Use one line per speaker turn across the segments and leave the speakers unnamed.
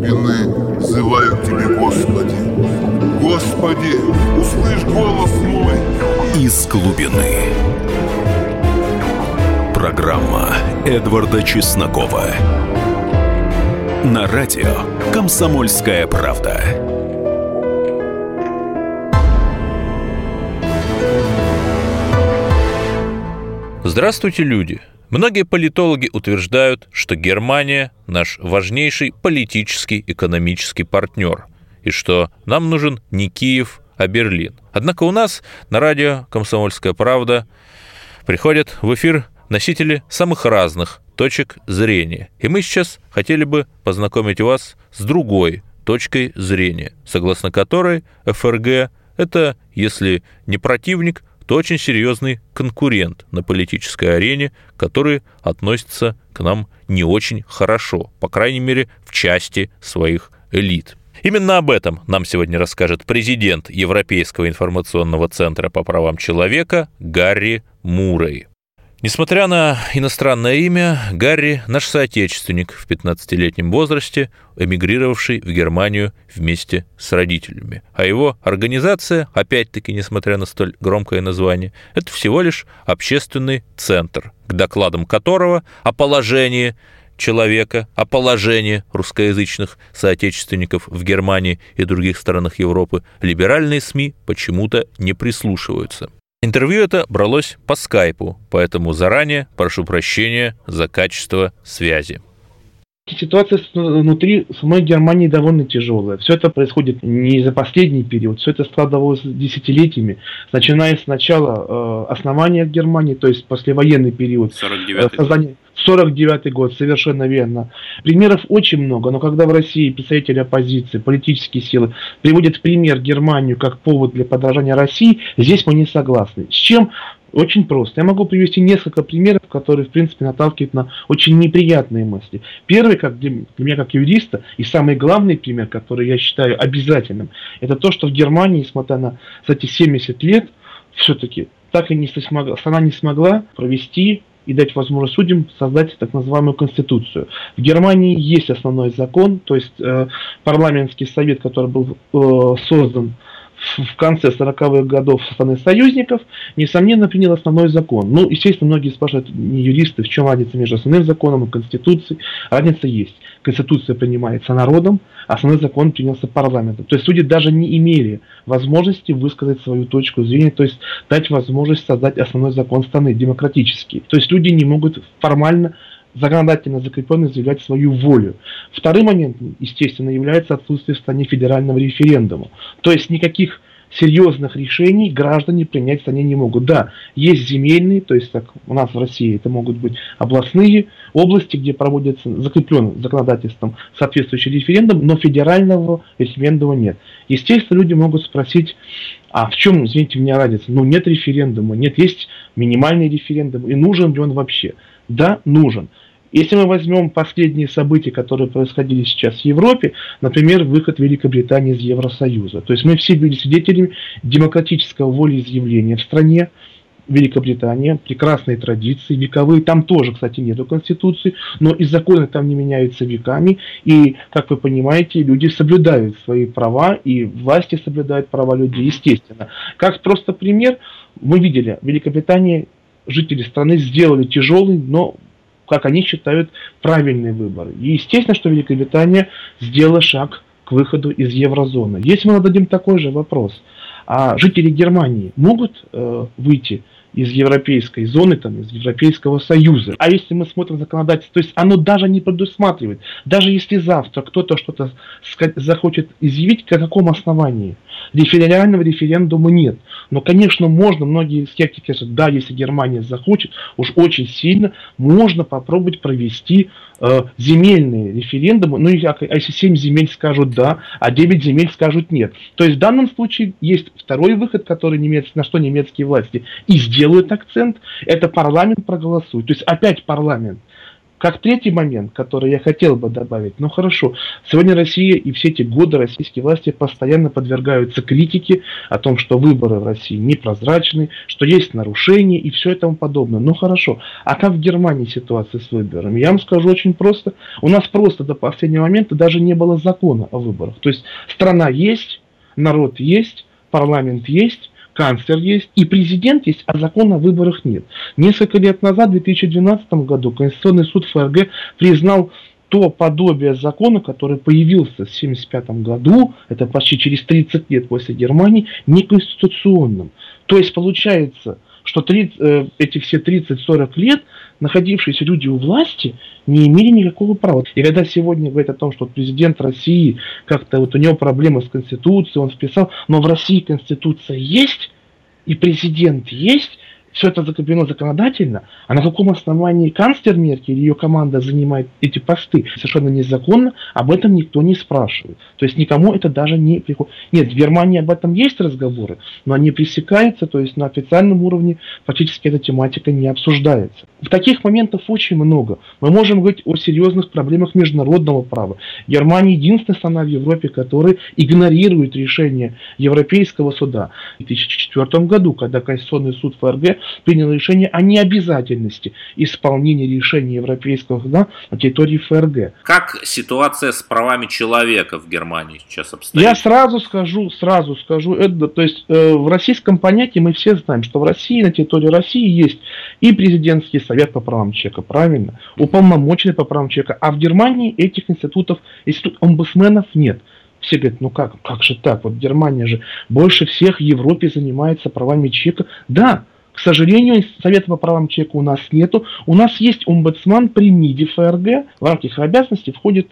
глубины взываю к Тебе, Господи. Господи, услышь голос мой.
Из глубины. Программа Эдварда Чеснокова. На радио «Комсомольская правда».
Здравствуйте, люди! Многие политологи утверждают, что Германия – наш важнейший политический экономический партнер, и что нам нужен не Киев, а Берлин. Однако у нас на радио «Комсомольская правда» приходят в эфир носители самых разных точек зрения. И мы сейчас хотели бы познакомить вас с другой точкой зрения, согласно которой ФРГ – это, если не противник, то очень серьезный конкурент на политической арене, который относится к нам не очень хорошо, по крайней мере, в части своих элит. Именно об этом нам сегодня расскажет президент Европейского информационного центра по правам человека Гарри Мурray. Несмотря на иностранное имя, Гарри – наш соотечественник в 15-летнем возрасте, эмигрировавший в Германию вместе с родителями. А его организация, опять-таки, несмотря на столь громкое название, это всего лишь общественный центр, к докладам которого о положении человека, о положении русскоязычных соотечественников в Германии и других странах Европы либеральные СМИ почему-то не прислушиваются – Интервью это бралось по скайпу, поэтому заранее прошу прощения за качество связи.
Ситуация внутри самой Германии довольно тяжелая. Все это происходит не за последний период, все это складывалось десятилетиями, начиная с начала э, основания Германии, то есть послевоенный период
49
э. 49 год, совершенно верно. Примеров очень много, но когда в России представители оппозиции, политические силы приводят пример Германию как повод для подражания России, здесь мы не согласны. С чем очень просто. Я могу привести несколько примеров, которые, в принципе, наталкивают на очень неприятные мысли. Первый, как для, меня как юриста, и самый главный пример, который я считаю обязательным, это то, что в Германии, несмотря на эти 70 лет, все-таки так и не смогла, страна не смогла провести и дать возможность судьям создать так называемую конституцию. В Германии есть основной закон, то есть э, парламентский совет, который был э, создан в конце 40-х годов со стороны союзников, несомненно, принял основной закон. Ну, естественно, многие спрашивают, не юристы, в чем разница между основным законом и Конституцией. Разница есть. Конституция принимается народом, а основной закон принялся парламентом. То есть люди даже не имели возможности высказать свою точку зрения, то есть дать возможность создать основной закон страны, демократический. То есть люди не могут формально законодательно закрепленно заявлять свою волю. Второй момент, естественно, является отсутствие в стране федерального референдума. То есть никаких серьезных решений граждане принять в стране не могут. Да, есть земельные, то есть как у нас в России это могут быть областные области, где проводится закреплен законодательством соответствующий референдум, но федерального референдума нет. Естественно, люди могут спросить, а в чем, извините меня, разница? Ну, нет референдума, нет, есть минимальный референдум, и нужен ли он вообще? Да, нужен. Если мы возьмем последние события, которые происходили сейчас в Европе, например, выход Великобритании из Евросоюза. То есть мы все были свидетелями демократического волеизъявления в стране, Великобритания, прекрасные традиции, вековые, там тоже, кстати, нету конституции, но и законы там не меняются веками, и, как вы понимаете, люди соблюдают свои права, и власти соблюдают права людей, естественно. Как просто пример, мы видели, Великобритания жители страны сделали тяжелый, но, как они считают, правильный выбор. И естественно, что Великобритания сделала шаг к выходу из еврозоны. Если мы зададим такой же вопрос, а жители Германии могут э, выйти из европейской зоны, там, из Европейского Союза. А если мы смотрим законодательство, то есть оно даже не предусматривает, даже если завтра кто-то что-то захочет изъявить, по какому основании? Референдального референдума нет. Но, конечно, можно, многие скептики говорят, да, если Германия захочет, уж очень сильно, можно попробовать провести э, земельные референдумы, ну, а, если 7 земель скажут да, а 9 земель скажут нет. То есть в данном случае есть второй выход, который немец, на что немецкие власти и сделают акцент, это парламент проголосует. То есть опять парламент Как третий момент, который я хотел бы добавить, ну хорошо, сегодня Россия и все эти годы российские власти постоянно подвергаются критике о том, что выборы в России непрозрачны, что есть нарушения и все это тому подобное. Ну хорошо, а как в Германии ситуация с выборами? Я вам скажу очень просто. У нас просто до последнего момента даже не было закона о выборах. То есть страна есть, народ есть, парламент есть, канцлер есть и президент есть, а закона о выборах нет. Несколько лет назад, в 2012 году, Конституционный суд ФРГ признал то подобие закона, который появился в 1975 году, это почти через 30 лет после Германии, неконституционным. То есть получается, что 30, э, эти все 30-40 лет находившиеся люди у власти не имели никакого права. И когда сегодня говорят о том, что президент России, как-то вот у него проблемы с Конституцией, он вписал, но в России Конституция есть, и президент есть, все это закреплено законодательно, а на каком основании канцлер Меркель или ее команда занимает эти посты совершенно незаконно, об этом никто не спрашивает. То есть никому это даже не приходит. Нет, в Германии об этом есть разговоры, но они пресекаются, то есть на официальном уровне фактически эта тематика не обсуждается. В таких моментов очень много. Мы можем говорить о серьезных проблемах международного права. Германия единственная страна в Европе, которая игнорирует решение Европейского суда. В 2004 году, когда Конституционный суд ФРГ принял решение о необязательности исполнения решения Европейского суда на территории ФРГ.
Как ситуация с правами человека в Германии сейчас обстоит?
Я сразу скажу, сразу скажу, это, то есть э, в российском понятии мы все знаем, что в России, на территории России есть и президентский совет по правам человека, правильно, уполномоченный по правам человека, а в Германии этих институтов, институт омбудсменов нет. Все говорят, ну как, как же так? Вот Германия же больше всех в Европе занимается правами человека. Да, к сожалению, Совета по правам человека у нас нету. У нас есть омбудсман при МИДе ФРГ. В рамках обязанностей входит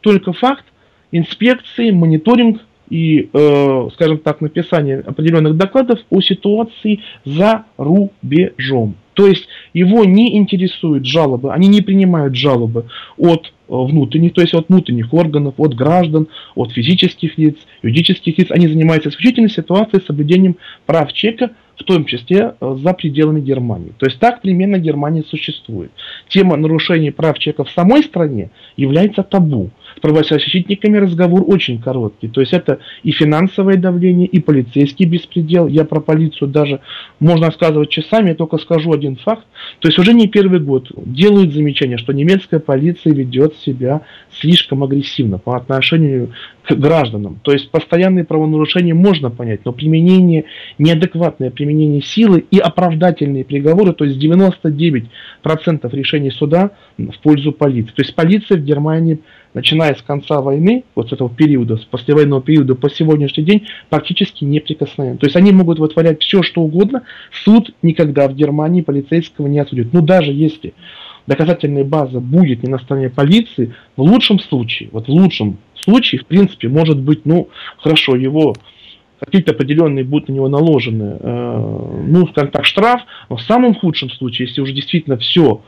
только факт инспекции, мониторинг и, э, скажем так, написание определенных докладов о ситуации за рубежом. То есть его не интересуют жалобы, они не принимают жалобы от э, внутренних, то есть от внутренних органов, от граждан, от физических лиц, юридических лиц. Они занимаются исключительно ситуацией соблюдением прав человека в том числе э, за пределами Германии. То есть так примерно Германия существует. Тема нарушений прав человека в самой стране является табу. С правозащитниками разговор очень короткий. То есть это и финансовое давление, и полицейский беспредел. Я про полицию даже можно рассказывать часами, я только скажу один факт. То есть уже не первый год делают замечание, что немецкая полиция ведет себя слишком агрессивно по отношению гражданам. То есть постоянные правонарушения можно понять, но применение, неадекватное применение силы и оправдательные приговоры, то есть 99% решений суда в пользу полиции. То есть полиция в Германии, начиная с конца войны, вот с этого периода, с послевоенного периода по сегодняшний день, практически неприкосновенна. То есть они могут вытворять все, что угодно, суд никогда в Германии полицейского не осудит. Ну даже если доказательная база будет не на стороне полиции, в лучшем случае, вот в лучшем случае, в принципе, может быть, ну, хорошо, его какие-то определенные будут на него наложены, э, ну, скажем так, штраф, но в самом худшем случае, если уже действительно все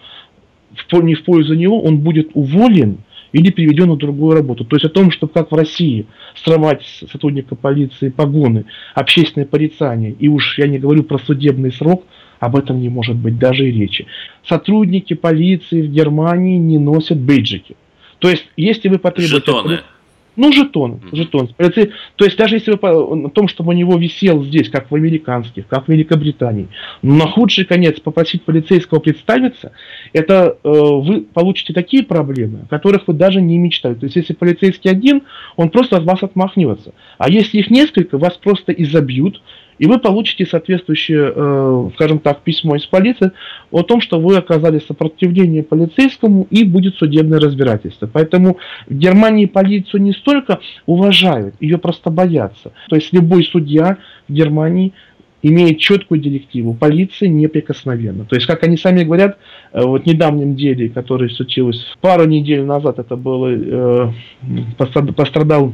в, не в пользу него, он будет уволен или переведен на другую работу. То есть о том, что как в России срывать сотрудника полиции погоны, общественное порицание, и уж я не говорю про судебный срок – об этом не может быть даже и речи. Сотрудники полиции в Германии не носят бейджики. То есть, если вы потребуете...
Жетоны.
Ну, жетон, жетон. То есть, даже если вы о том, чтобы у него висел здесь, как в американских, как в Великобритании, на худший конец попросить полицейского представиться, это э, вы получите такие проблемы, о которых вы даже не мечтаете. То есть, если полицейский один, он просто от вас отмахнется. А если их несколько, вас просто изобьют, и вы получите соответствующее, э, скажем так, письмо из полиции о том, что вы оказали сопротивление полицейскому и будет судебное разбирательство. Поэтому в Германии полицию не столько уважают, ее просто боятся. То есть любой судья в Германии имеет четкую директиву. Полиция неприкосновенна. То есть, как они сами говорят, э, вот в недавнем деле, которое случилось пару недель назад, это было, э, пострадал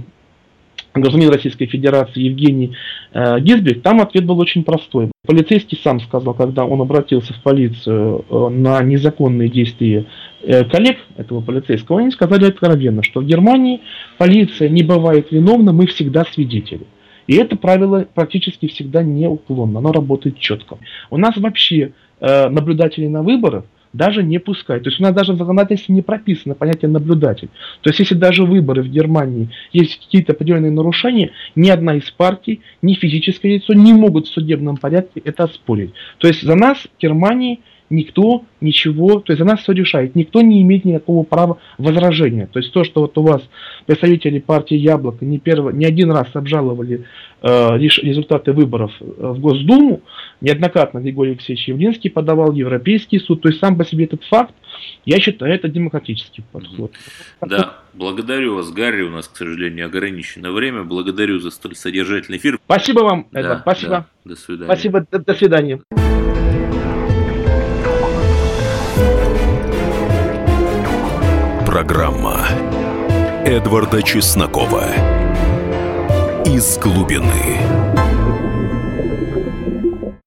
гражданин Российской Федерации Евгений э, Гизбек, там ответ был очень простой. Полицейский сам сказал, когда он обратился в полицию э, на незаконные действия э, коллег этого полицейского, они сказали откровенно, что в Германии полиция не бывает виновна, мы всегда свидетели. И это правило практически всегда неуклонно, оно работает четко. У нас вообще э, наблюдатели на выборах даже не пускать. То есть у нас даже в законодательстве не прописано понятие наблюдатель. То есть если даже выборы в Германии есть какие-то определенные нарушения, ни одна из партий, ни физическое лицо не могут в судебном порядке это оспорить. То есть за нас в Германии никто ничего, то есть за нас все решает, никто не имеет никакого права возражения. То есть то, что вот у вас представители партии Яблоко не, первый, не один раз обжаловали э, результаты выборов э, в Госдуму, неоднократно Григорий Алексеевич Явлинский подавал Европейский суд, то есть сам по себе этот факт, я считаю, это демократический подход.
Да, благодарю вас, Гарри, у нас, к сожалению, ограничено время, благодарю за столь содержательный эфир.
Спасибо вам, да, Эдвард, спасибо. Да,
до свидания.
Спасибо, до, до свидания.
Программа Эдварда Чеснокова «Из глубины».